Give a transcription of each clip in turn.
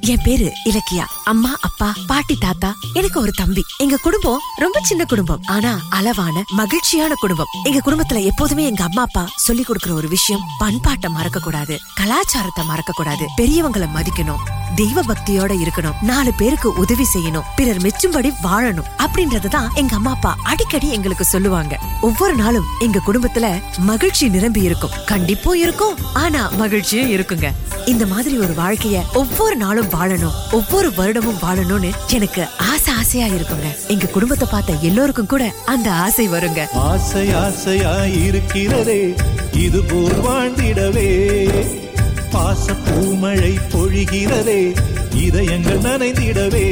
என் பேரு இலக்கியா. அம்மா அப்பா பாட்டி தாத்தா எனக்கு ஒரு தம்பி. எங்க குடும்பம் ரொம்ப சின்ன குடும்பம். ஆனா அளவான மகிழ்ச்சியான குடும்பம். எங்க குடும்பத்துல எப்போதுமே எங்க அம்மா அப்பா சொல்லி கொடுக்கிற ஒரு விஷயம் பண்பாட்டை மறக்க கூடாது கலாச்சாரத்தை மறக்க கூடாது பெரியவங்களை மதிக்கணும். தெய்வ பக்தியோட இருக்கணும். நாலு பேருக்கு உதவி செய்யணும். பிறர் மெச்சும்படி வாழணும். அப்படின்றதுதான் எங்க அம்மா அப்பா அடிக்கடி எங்களுக்கு சொல்லுவாங்க. ஒவ்வொரு நாளும் எங்க குடும்பத்துல மகிழ்ச்சி நிரம்பி இருக்கும். கண்டிப்பும் இருக்கும். ஆனா மகிழ்ச்சியும் இருக்குங்க. இந்த மாதிரி ஒரு வாழ்க்கைய ஒவ்வொரு நாளும் வாழணும். ஒவ்வொரு வருடமும் வாழணும்னு எனக்கு ஆசை ஆசையா இருக்குங்க. எங்க குடும்பத்தை பார்த்த எல்லோருக்கும் கூட அந்த ஆசை வருங்க. ஆசை ஆசையா இருக்கிறதே. இது போல் வாழ்ந்திடவே. பாச பூமழை பொழிகிறதே இதயங்கள் நனைந்திடவே.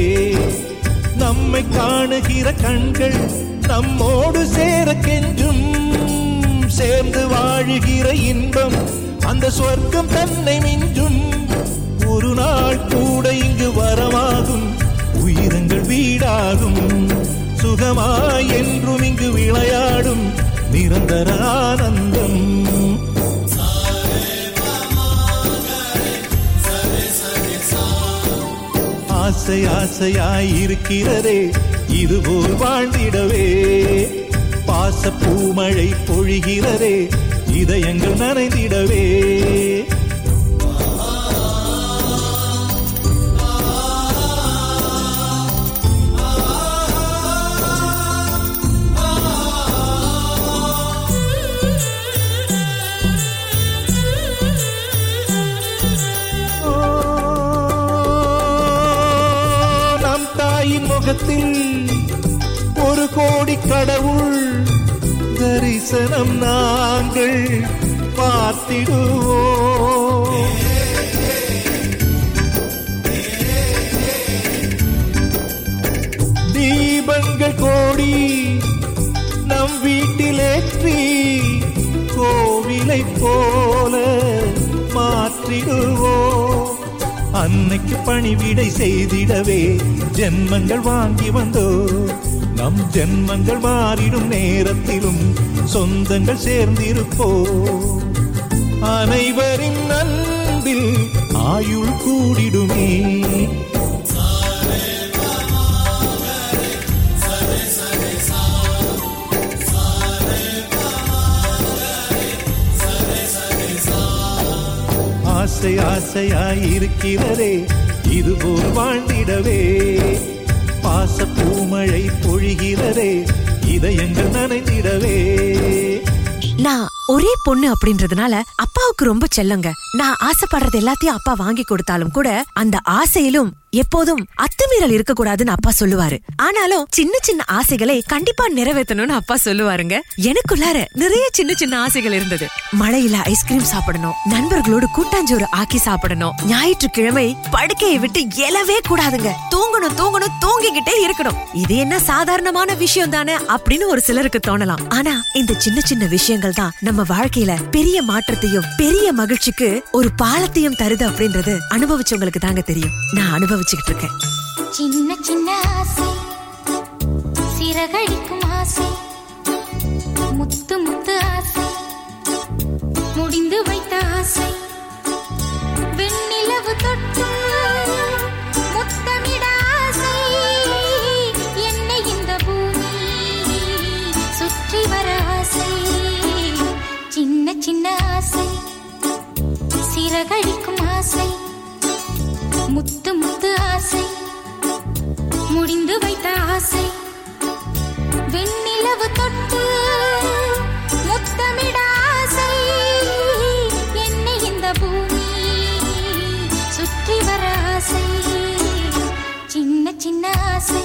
நம்மை காணுகிற கண்கள் நம்மோடு சேரக்கென்றும் சேர்ந்து வாழுகிற இன்பம் அந்த சொர்க்கம் தன்னை மிஞ்சும். ஒரு நாள் கூட இங்கு வரமாகும் உயிரங்கள் வீடாகும். சுகமாய் என்றும் இங்கு விளையாடும் நிரந்தர ஆனந்தம். ஆசை ஆசையாயிருக்கிறதே இதுபோல் வாழ்ந்திடவே. பாச பூமழை பொழிகிறதே இதயங்கள் நனைந்திடவே. நாங்கள் பார்த்திடுவோம். தீபங்கள் கோடி நம் வீட்டிலேற்றி கோவிலை போல மாற்றிடுவோம். அன்னைக்கு பணிவிடை செய்திடவே ஜென்மங்கள் வாங்கி வந்தோ நம் ஜென்மங்கள் மாறிடும் நேரத்திலும் சொந்தங்கள் சேர்ந்திருப்போ. அனைவரின் அன்பில் ஆயுள் கூடிடுமே. ஆசை ஆசையாயிருக்கிறதே இதுபோல் வாழ்ந்திடவே. பாச பூமழை பொழிகிறதே இதயங்கள் நனைந்திடவே. நான் ஒரே பொண்ணு அப்படின்றதுனால அப்பாவுக்கு ரொம்ப செல்லங்க. நான் ஆசைப்படுறது எல்லாத்தையும் அப்பா வாங்கி கொடுத்தாலும் கூட அந்த ஆசையிலும் எப்போதும் அத்துமீறல் இருக்க கூடாதுன்னு அப்பா சொல்லுவாரு. ஆனாலும் சின்ன சின்ன ஆசைகளை கண்டிப்பா நிறைவேற்றணும்னு அப்பா சொல்லுவாருங்க. எனக்குள்ளார நிறைய சின்ன சின்ன ஆசைகள் இருந்தது. மழையில ஐஸ்கிரீம் சாப்பிடணும். நண்பர்களோடு கூட்டாஞ்சோறு ஆக்கி சாப்பிடணும். ஞாயிற்றுக்கிழமை படுக்கையை விட்டு எழவே கூடாதுங்க. தூங்கணும் தூங்கணும் தூங்கிக்கிட்டே இருக்கணும். இது என்ன சாதாரணமான விஷயம் தானே அப்படின்னு ஒரு சிலருக்கு தோணலாம். ஆனா இந்த சின்ன சின்ன விஷயங்கள் தான் நம்ம வாழ்க்கையில பெரிய மாற்றத்தையும் பெரிய மகிழ்ச்சிக்கு ஒரு பாலத்தையும் தருது அப்படின்றது அனுபவிச்சவங்களுக்கு தாங்க தெரியும். நான் அனுபவிச்சுக்கிட்டு இருக்கேன். சின்ன சின்ன ஆசை. சிறகடிக்கும் ஆசை. முத்து முத்து ஆசை. முடிந்து வைத்த ஆசை. சிறகடிக்கும் ஆசை. முத்து முத்து ஆசை. முடிந்து வைத்த ஆசை. வெண்ணிலவு தொட்டு முத்தமிட ஆசை. என்னை இந்த பூமி சுற்றி வர ஆசை. சின்ன சின்ன ஆசை.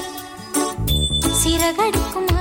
சிறகடிக்கும்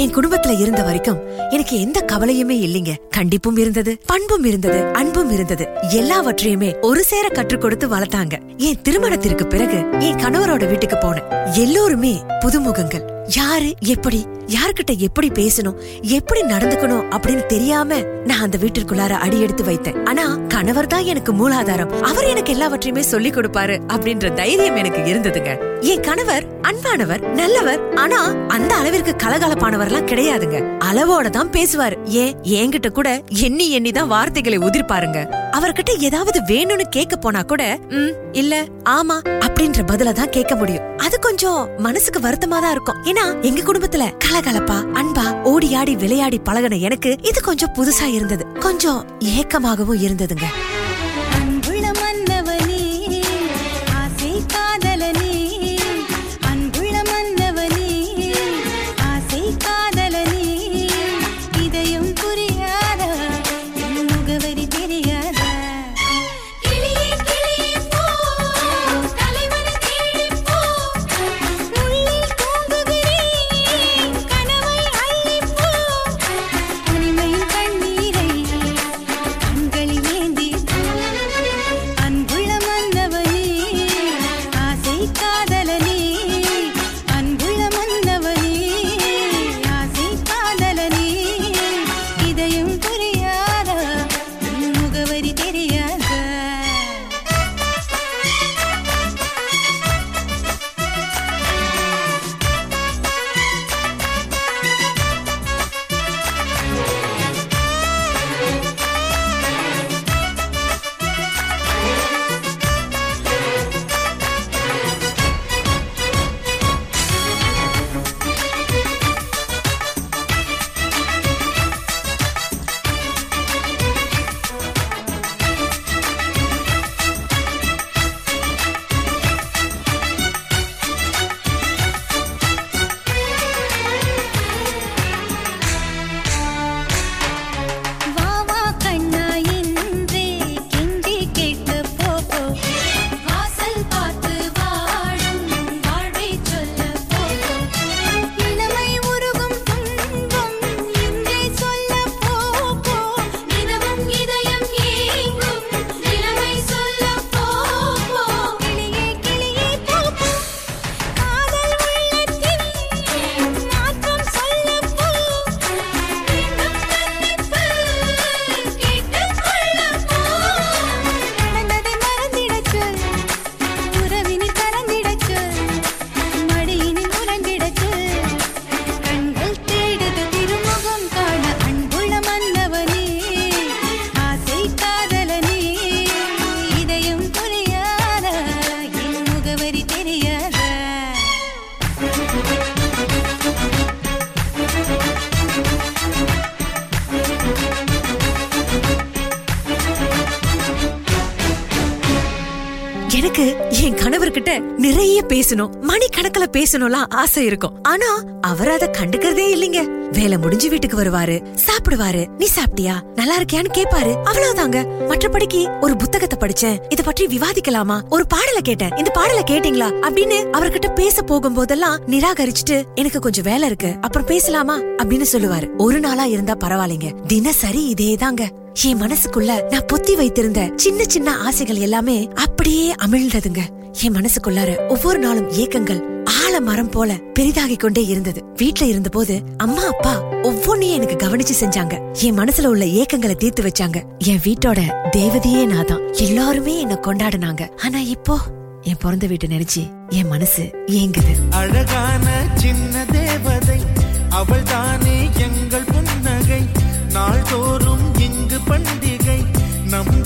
என் குடும்பத்துல இருந்த வரைக்கும் எனக்கு எந்த கவலையுமே இல்லைங்க. கண்டிப்பும் இருந்தது பண்பும் இருந்தது அன்பும் இருந்தது. எல்லாவற்றையுமே ஒரு சேர கற்றுக் கொடுத்து வளர்த்தாங்க. என் திருமணத்திற்கு பிறகு என் கணவரோட வீட்டுக்கு போனேன். எல்லோருமே புதுமுகங்கள். யாரு எப்படி யார்கிட்ட எப்படி பேசணும் எப்படி நடந்துக்கணும் அப்படின்னு தெரியாம நான் அந்த வீட்டிற்குள்ளார அடி எடுத்து வைத்தேன். ஆனா கணவர் தான் எனக்கு மூலாதாரம். அவர் எனக்கு எல்லாவற்றையுமே சொல்லி கொடுப்பாரு அப்படின்ற தைரியம் எனக்கு இருந்ததுங்க. என் கணவர் அன்பானவர் நல்லவர். ஆனா அந்த அளவிற்கு கலகலப்பானவர் எல்லாம் கிடையாதுங்க. அளவோட தான் பேசுவாரு. ஏன்? என்கிட்ட கூட எண்ணி எண்ணி தான் வார்த்தைகளை உதிர்ப்பாருங்க. அவர்கிட்ட ஏதாவது வேணும்னு கேட்க போனா கூட ம் இல்ல ஆமா அப்படின்ற பதில தான் கேட்க முடியும். அது கொஞ்சம் மனசுக்கு வருத்தமா தான் இருக்கும். ஏன்னா எங்க குடும்பத்துல கலகலப்பா அன்பா ஓடி ஆடி விளையாடி பழகுன எனக்கு இது கொஞ்சம் புதுசா இருந்தது. கொஞ்சம் ஏக்கமாகவும் இருந்ததுங்க. பேசணும் மணிக்கணக்கில பேசணும்லாம் ஆசை இருக்கும். ஆனா அவர் அத கண்டுக்கிறதே இல்லைங்க. வேலை முடிஞ்சு வீட்டுக்கு வருவாரு சாப்பிடுவாரு. நீ சாப்பிட்டியா? நல்லா இருக்கியான்னு கேப்பாரு. அவ்வளவுதாங்க. மற்றபடிக்கு ஒரு புத்தகத்தை படிச்சேன். இத பற்றி விவாதிக்கலாமா? ஒரு பாடலை கேட்டேன். இந்த பாடலை கேட்டீங்களா? அப்படின்னு அவர்கிட்ட பேச போகும் போதெல்லாம் நிராகரிச்சுட்டு எனக்கு கொஞ்சம் வேலை இருக்கு. அப்புறம் பேசலாமா? அப்படின்னு சொல்லுவாரு. ஒரு நாளா இருந்தா பரவாயில்லைங்க. தினசரி இதேதாங்க. என் மனசுக்குள்ள நான் பொத்தி வைத்திருந்த சின்ன சின்ன ஆசைகள் எல்லாமே அப்படியே அமிழ்ந்ததுங்க. என் மனசுக்குள்ளார ஒவ்வொரு நாளும் ஏக்கங்கள் ஆலமரம் போல பெரிதாகி கொண்டே இருந்தது. வீட்ல இருந்தபோது அம்மா அப்பா ஒவ்வொன்னையும் எனக்கு கவனிச்சு செஞ்சாங்க. என் மனசுல உள்ள ஏக்கங்களை தீர்த்து வச்சாங்க. என் வீட்டோட தேவதையே நான் தான் எல்லாருமே என்ன கொண்டாடினாங்க. ஆனா இப்போ என் பிறந்த வீட்டை நினைச்சு என் மனசு ஏங்குது. அழகான சின்ன தேவதை அவள் தானே எங்கள் புன்னகை. நாள்தோறும் இங்கு பண்டிகை நம்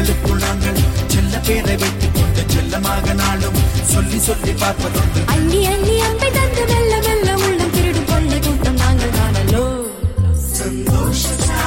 எங்களுக்குள் நாங்கள் செல்ல பேரை வைத்துக் கொண்டு செல்லமாக நாளும். சொல்லி சொல்லி பார்ப்பதுண்டு அள்ளி அள்ளி அம்பை தந்து மெல்ல மெல்ல உள்ளம் திருடும் கொள்ளை கூட்டம் நாங்கள் காணலோ? அழகான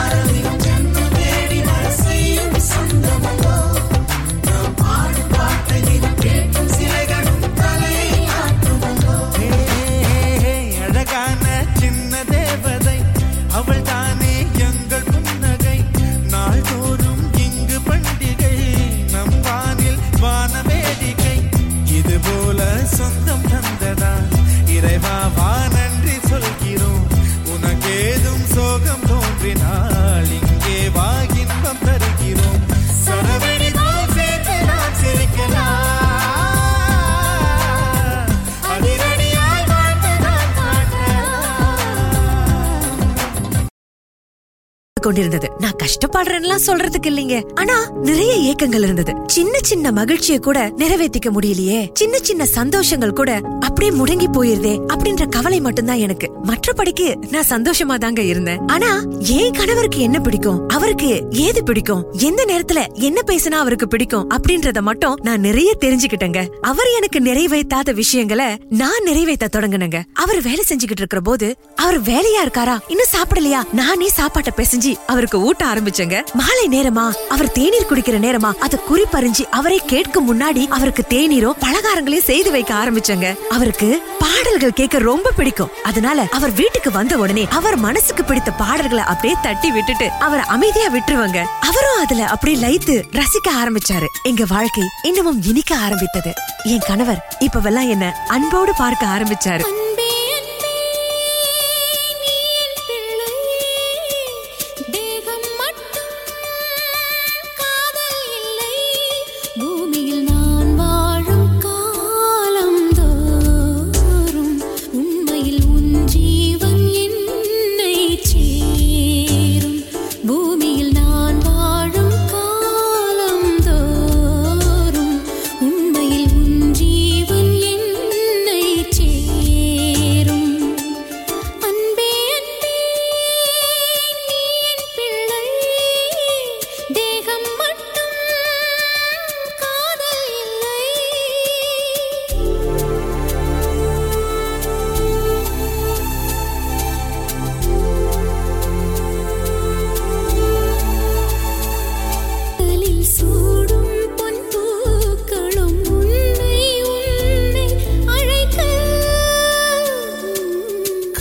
இருந்தது. நான் கஷ்டப்படுறேன்லாம் சொல்றதுக்கு இல்லைங்க. ஆனா நிறைய ஏக்கங்கள் இருந்தது. சின்ன சின்ன மகிழ்ச்சியை கூட நிறைவேற்றிக்க முடியலையே. சின்ன சின்ன சந்தோஷங்கள் கூட அப்படியே முடங்கி போயிருதே அப்படின்ற கவலை மட்டும்தான் எனக்கு. மற்றபடிக்கு நான் சந்தோஷமா தாங்க இருந்தேன். ஆனா என் கணவருக்கு என்ன பிடிக்கும்? அவருக்கு ஏது பிடிக்கும்? எந்த நேரத்துல என்ன பேசினா அவருக்கு பிடிக்கும்? அப்படின்றத மட்டும் நான் நிறைய தெரிஞ்சுக்கிட்டேங்க. அவர் எனக்கு நிறைவேற்றாத விஷயங்களை நான் நிறைவேற்ற தொடங்குனேங்க. அவர் வேலை செஞ்சுக்கிட்டு இருக்கிற போது அவர் வேலையா இருக்காரா? இன்னும் சாப்பிடலையா? நானே சாப்பாட்டை பிசைஞ்சு அவருக்கு ஊட்ட ஆரம்பிச்சங்க. மாலை நேரமா அவர் தேநீர் குடிக்கிற நேரமா அதை குறிப்பறிஞ்சு அவரை கேட்கும் முன்னாடி அவருக்கு தேநீரோ பலகாரங்களையும் செய்து வைக்க ஆரம்பிச்சங்க. அவருக்கு பாடல்கள் கேட்க ரொம்ப பிடிக்கும். அதனால அவர் வீட்டுக்கு வந்த உடனே அவர் மனசுக்கு பிடித்த பாடல்களை அப்படியே தட்டி விட்டுட்டு அவர் அமைதியா விட்டுருவாங்க. அவரும் அதுல அப்படியே லயித்து ரசிக்க ஆரம்பிச்சாரு. எங்க வாழ்க்கை இன்னமும் இனிக்க ஆரம்பித்தது. என் கணவர் இப்பவெல்லாம் என்ன அன்போடு பார்க்க ஆரம்பிச்சாரு.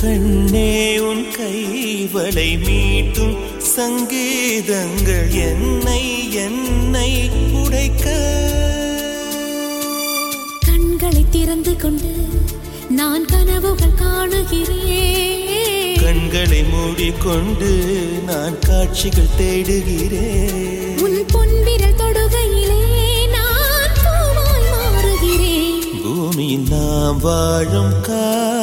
கண்ணே உன் கைவளை மீட்டும் சங்கீதங்கள் என்னை என்னை உடைக்க. கண்களை திறந்து கொண்டு நான் கனவுகள் காணுகிறேன். கண்களை மூடிக்கொண்டு நான் காட்சிகள் தேடுகிறேன். உன் பொன்விரல் தொடுகையிலே நான் பூவாய் மாறுகிறேன். பூமியில் நாம் வாழும் காலம்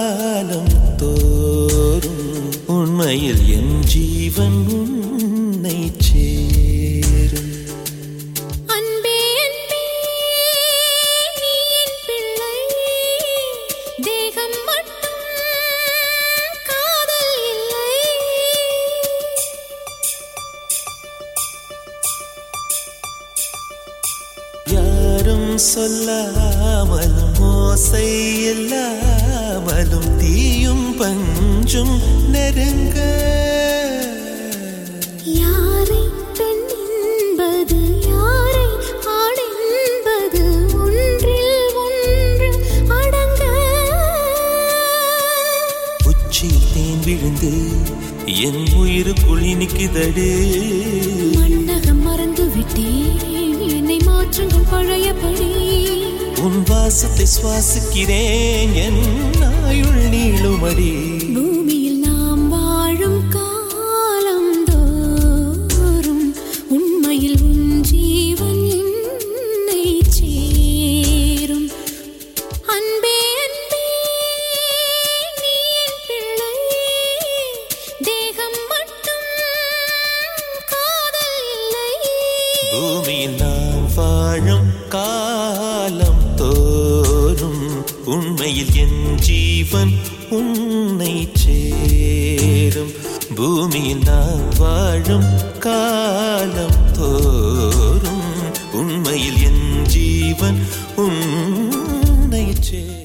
உண்மையில் என் ஜீவன் உன்னை சேரும். அன்பே அன்பே நீ என் பிள்ளை தேகம் மட்டும் காதல் இல்லை யாரும் சொல்லாமலும் மோசை இல்லாமலும் தீயும் பஞ்சும் நெருங்க. யாரை பெண் என்பது யாரை ஆண் என்பது ஒன்றில் ஒன்று அடங்க. உச்சியில் தேன் விழுந்து என் உயிருக்குள் இனிக்குதடு. மன்னகம் உன் வாசத்தை சுவாசிக்கிறேன். என் ஆயுள் நீளுமடி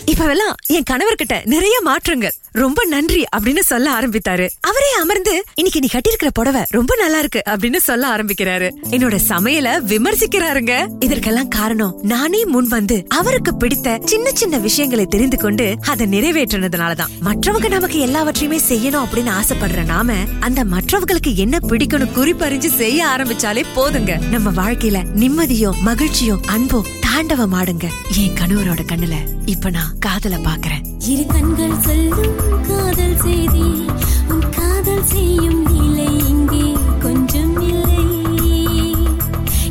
இப்பவெல்லாம் என் கணவர்கிட்ட நிறைய மாற்றங்கள். ரொம்ப நன்றி அப்படின்னு சொல்ல ஆரம்பித்தாரு. அவரே அமர்ந்து இன்னைக்கு நீ கட்டிருக்கிற புடவை ரொம்ப நல்லா இருக்கு அப்படின்னு சொல்ல ஆரம்பிக்கிறாரு. என்னோட சமையல விமர்சிக்கிறாருங்க. இதற்கெல்லாம் காரணம் நானே முன் வந்து அவருக்கு பிடித்த சின்ன சின்ன விஷயங்களை தெரிந்து கொண்டு அதை நிறைவேற்றினதுனாலதான் மற்றவங்க நமக்கு எல்லாவற்றையுமே செய்யணும் அப்படின்னு ஆசைப்படுற நாம அந்த மற்றவங்களுக்கு என்ன பிடிக்கணும் குறிப்பறிஞ்சு செய்ய ஆரம்பிச்சாலே போதுங்க. நம்ம வாழ்க்கையில நிம்மதியும் மகிழ்ச்சியும் அன்பும் தாண்டவம் ஆடுங்க என் கணவரோட கண்ணுல இப்ப நான் காதல பாக்குறேன். இரு கண்கள் சொல்லும் காதல் செய்தி உன் காதல் செய்யும் நிலை இங்கே கொஞ்சம் இல்லை.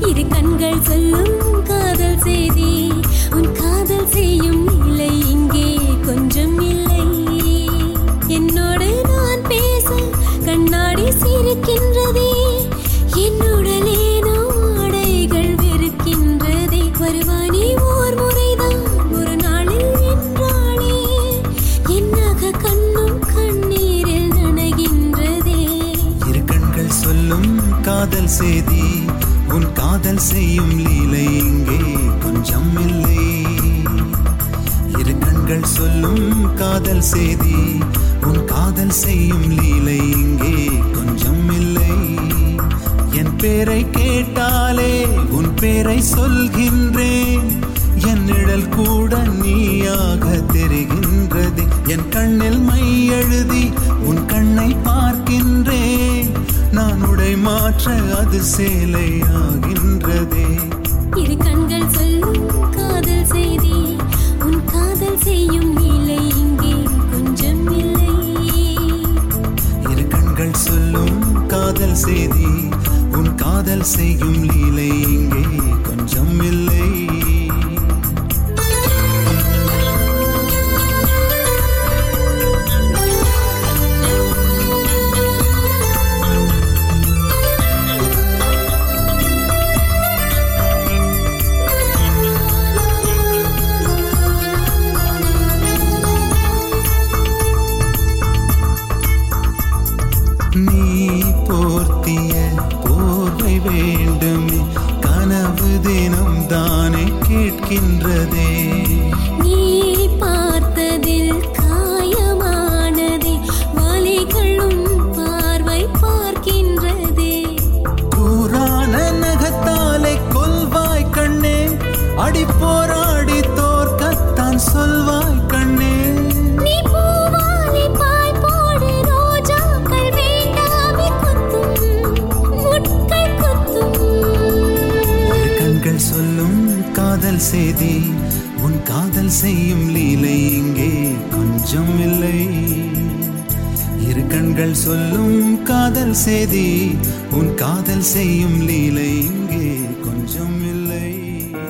இரு கண்கள் சொல்லும் காதல் செய்தி அது சேலையாகின்றதே. இரு கண்கள் சொல்லும் காதல் செய்தி உன் காதல் செய்யும் நிலை இங்கே கொஞ்சம் இல்லை. இரு கண்கள் சொல்லும் காதல் செய்தி உன் காதல் செய்யும் லீலை இங்கே காதல் செய்தி உன் காதல் செய்யும் லீலை இங்கே கொஞ்சம் இல்லை. இரு கண்கள் சொல்லும் காதல் செய்தி உன் காதல் செய்யும் லீலை இங்கே கொஞ்சம் இல்லை.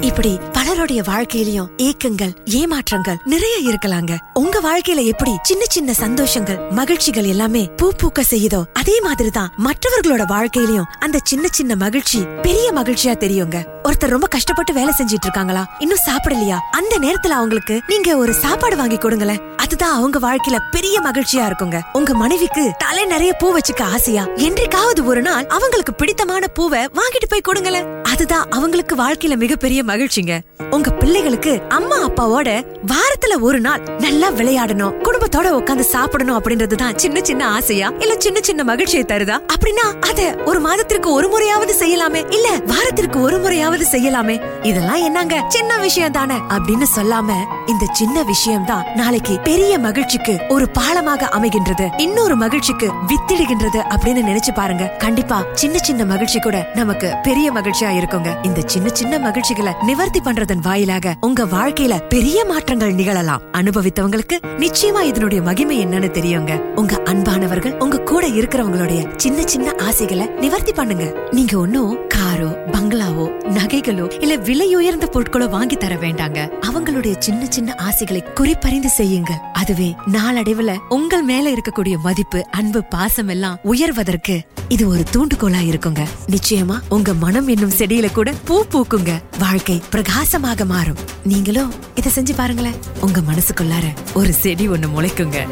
இப்படி பலருடைய வாழ்க்கையிலும் ஏக்கங்கள் ஏமாற்றங்கள் நிறைய இருக்கலாங்க. உங்க வாழ்க்கையில எப்படி சின்ன சின்ன சந்தோஷங்கள் மகிழ்ச்சிகள் எல்லாமே பூ பூக்க செய்யுதோ அதே மாதிரிதான் மற்றவர்களோட வாழ்க்கையிலயும் அந்த சின்ன சின்ன மகிழ்ச்சி பெரிய மகிழ்ச்சியா தெரியுங்க. ஒருத்தர் ரொம்ப கஷ்டப்பட்டு வேலை செஞ்சிட்டு இருக்காங்களா இன்னும் சாப்பிடலையா? அந்த நேரத்துல அவங்களுக்கு நீங்க ஒரு சாப்பாடு வாங்கி கொடுங்களேன். அதுதான் அவங்க வாழ்க்கையில பெரிய மகிழ்ச்சியா இருக்குங்க. உங்க மனைவிக்கு தலை நிறைய பூ வச்சுக்க ஆசையா? என்றைக்காவது ஒரு நாள் அவங்களுக்கு பிடித்தமான பூவை வாங்கிட்டு போய் கொடுங்களேன். அதுதான் அவங்களுக்கு வாழ்க்கையில மிகப்பெரிய மகிழ்ச்சிங்க. உங்க பிள்ளைகளுக்கு அம்மா அப்பாவோட வாரத்துல ஒரு நாள் நல்லா விளையாடணும். குடும்பத்தோட உட்கார்ந்து சாப்பிடணும் அப்படின்றதுதான் சின்ன சின்ன ஆசையா? இல்ல சின்ன சின்ன மகிழ்ச்சியை தருதா? அப்படின்னா அத ஒரு மாதத்திற்கு ஒரு முறையாவது செய்யலாமே? இல்ல வாரத்திற்கு ஒரு முறையாவது செய்யலாமே. இதெல்லாம் என்னங்க? சின்ன விஷயம் தானே? அப்படின்னு சொல்லாம இந்த சின்ன விஷயம் தான் நாளைக்கு பெரிய மகிழ்ச்சிக்கு ஒரு பாலமாக அமைகின்றது. இன்னொரு மகிழ்ச்சிக்கு வித்திடுகின்றது அப்படின்னு நினைச்சு பாருங்க. கண்டிப்பா சின்ன சின்ன மகிழ்ச்சி கூட நமக்கு பெரிய மகிழ்ச்சியா இருக்குங்க. இந்த சின்ன சின்ன மகிழ்ச்சிகளை நிவர்த்தி பண்றதன் வாயிலாக உங்க வாழ்க்கையில பெரிய மாற்றங்கள் நிகழலாம். அனுபவித்தவங்களுக்கு நிச்சயமா இதனுடைய மகிமை என்னன்னு தெரியுங்க. உங்க அன்பானவர்கள் உங்க கூட இருக்கிறவங்களுடைய சின்ன சின்ன ஆசைகளை நிவர்த்தி பண்ணுங்க. நீங்க ஒன்னும் காரோ பங்களாவோ நகைகளோ இல்ல விலை உயர்ந்த பொருட்களோ வாங்கி தர வேண்டாங்க. அவங்களுடைய சின்ன சின்ன ஆசைகளை குறிப்பறிந்து செய்யுங்கள் அதுவே நாளடைவுல உங்கள் மேல இருக்கக்கூடிய மதிப்பு அன்பு பாசம் எல்லாம் உயர்வதற்கு இது ஒரு தூண்டுகோலா இருக்குங்க. நிச்சயமா உங்க மனம் என்னும் செடியில கூட பூ பூக்குங்க. வாழ்க்கை பிரகாசமாக மாறும். நீங்களும் இத செஞ்சு பாருங்களேன். உங்க மனசுக்குள்ளார ஒரு செடி ஒண்ணு முளைக்குங்க.